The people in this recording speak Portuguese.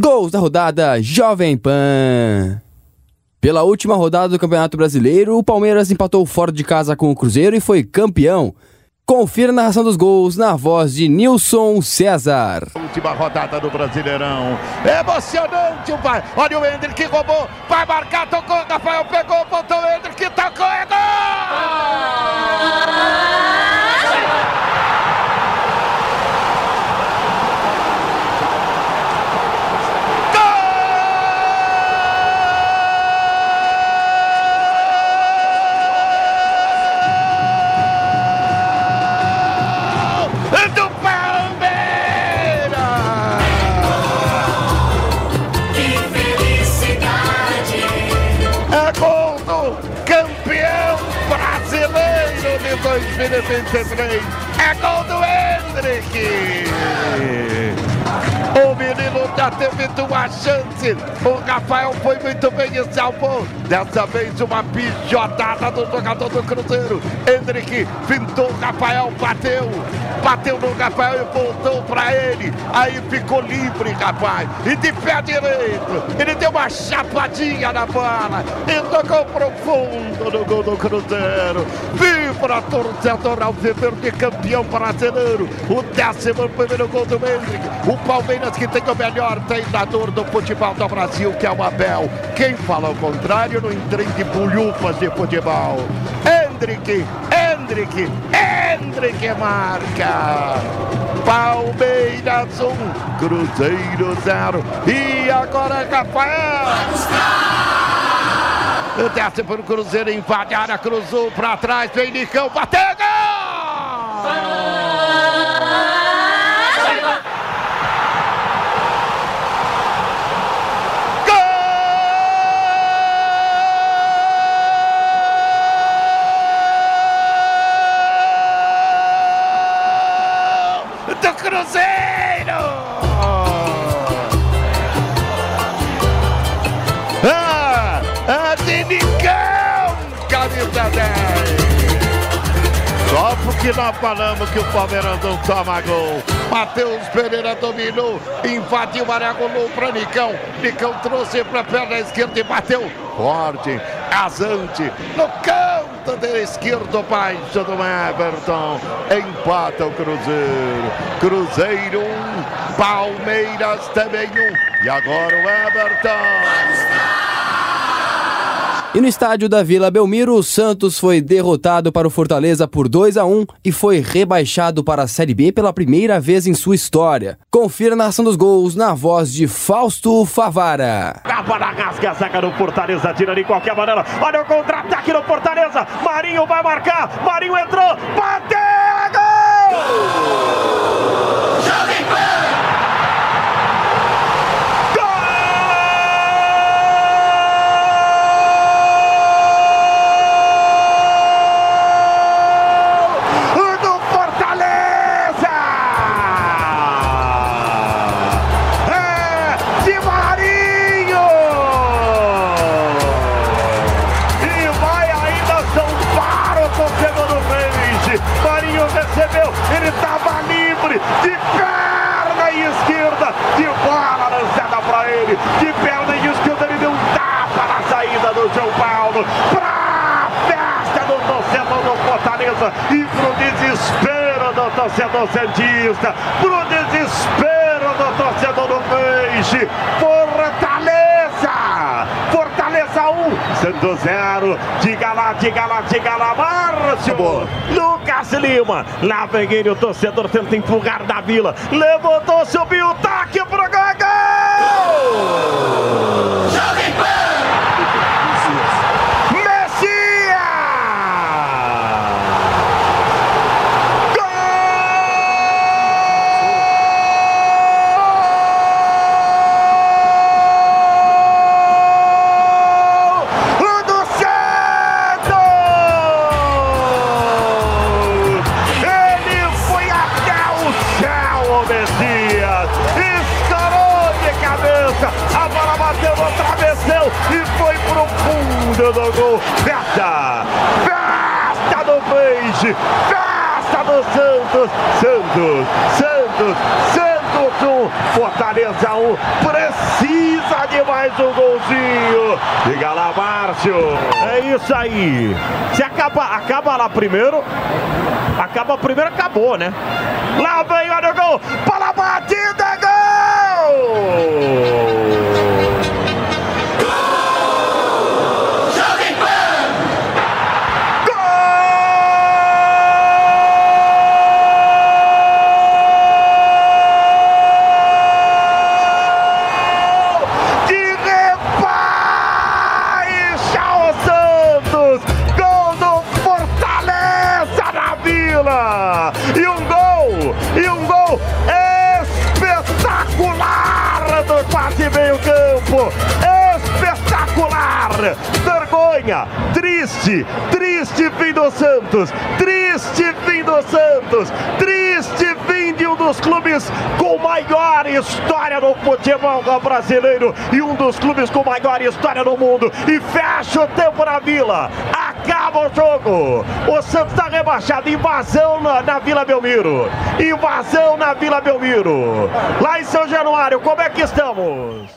Gols da rodada Jovem Pan. Pela última rodada do Campeonato Brasileiro, o Palmeiras empatou fora de casa com o Cruzeiro e foi campeão. Confira a narração dos gols na voz de Nilson César. Última rodada do Brasileirão. Emocionante o pai. Olha o Hendrick roubou. Vai marcar, tocou. Rafael pegou, botou o Hendrick, tocou. É gol! 2023. É gol do Hendrick! O menino já teve duas chances. O Rafael foi muito bem e salvou. Dessa vez uma pichotada do jogador do Cruzeiro. Hendrick pintou, Rafael bateu. Bateu no Rafael e voltou para ele. Aí ficou livre, rapaz. E de pé direito. Ele deu uma chapadinha na bola. E tocou profundo no gol do Cruzeiro. Vibra, torcedor Alviverde, campeão brasileiro. O décimo primeiro gol do Hendrick. O Palmeiras que tem o melhor treinador do futebol do Brasil, que é o Abel. Quem fala o contrário não entende bulhufas de futebol. Hendrick, Hendrick, Hendrick marca. Palmeiras 1, um, Cruzeiro 0. E agora Rafael. Desce para o Cruzeiro, invade a área, cruzou para trás, vem Nicão, bateu, gol! Cruzeiro! Camisa 10. Só porque nós falamos que o Palmeiras não toma gol. Matheus Pereira dominou, invadiu a área, golou para Nicão. Nicão trouxe para a perna esquerda e bateu forte, rasante, no canto da esquerda, baixo do Everton. Empata o Cruzeiro. Cruzeiro 1, um, Palmeiras também 1. Um. E agora o Everton. E no estádio da Vila Belmiro, o Santos foi derrotado para o Fortaleza por 2 a 1 e foi rebaixado para a Série B pela primeira vez em sua história. Confira a narração dos gols na voz de Fausto Favara. Tava na rasga, zaga do Fortaleza, tira de qualquer maneira. Olha o contra-ataque do Fortaleza. Marinho vai marcar. Marinho entrou. Fortaleza e pro desespero do torcedor Santista, pro desespero do torcedor do Peixe, Fortaleza, Fortaleza 1, Santos 0, diga lá, diga lá, diga lá, Márcio, Lucas Lima, lá ele, o torcedor tenta empurrar da Vila, levantou, subiu o taque pro Jovem do gol. Festa! Festa do Peixe! Festa do Santos! Santos! Santos! Santos 1, um, Fortaleza 1, um, pressão! mais um golzinho. Diga lá, Márcio. É isso aí. Se acaba, acaba lá primeiro. Acaba primeiro, acabou, né? Lá vem, olha o gol. Para a batida, gol! Gol! E um gol espetacular do quase meio campo! Espetacular! Vergonha! Triste! Triste fim do Santos! Triste fim do Santos! Triste fim de um dos clubes com maior história no futebol brasileiro e um dos clubes com maior história no mundo. E fecha o tempo na Vila acaba o jogo. O Santos está rebaixado. Invasão na, na, Vila Belmiro. Invasão na Vila Belmiro. Lá em São Januário, como é que estamos?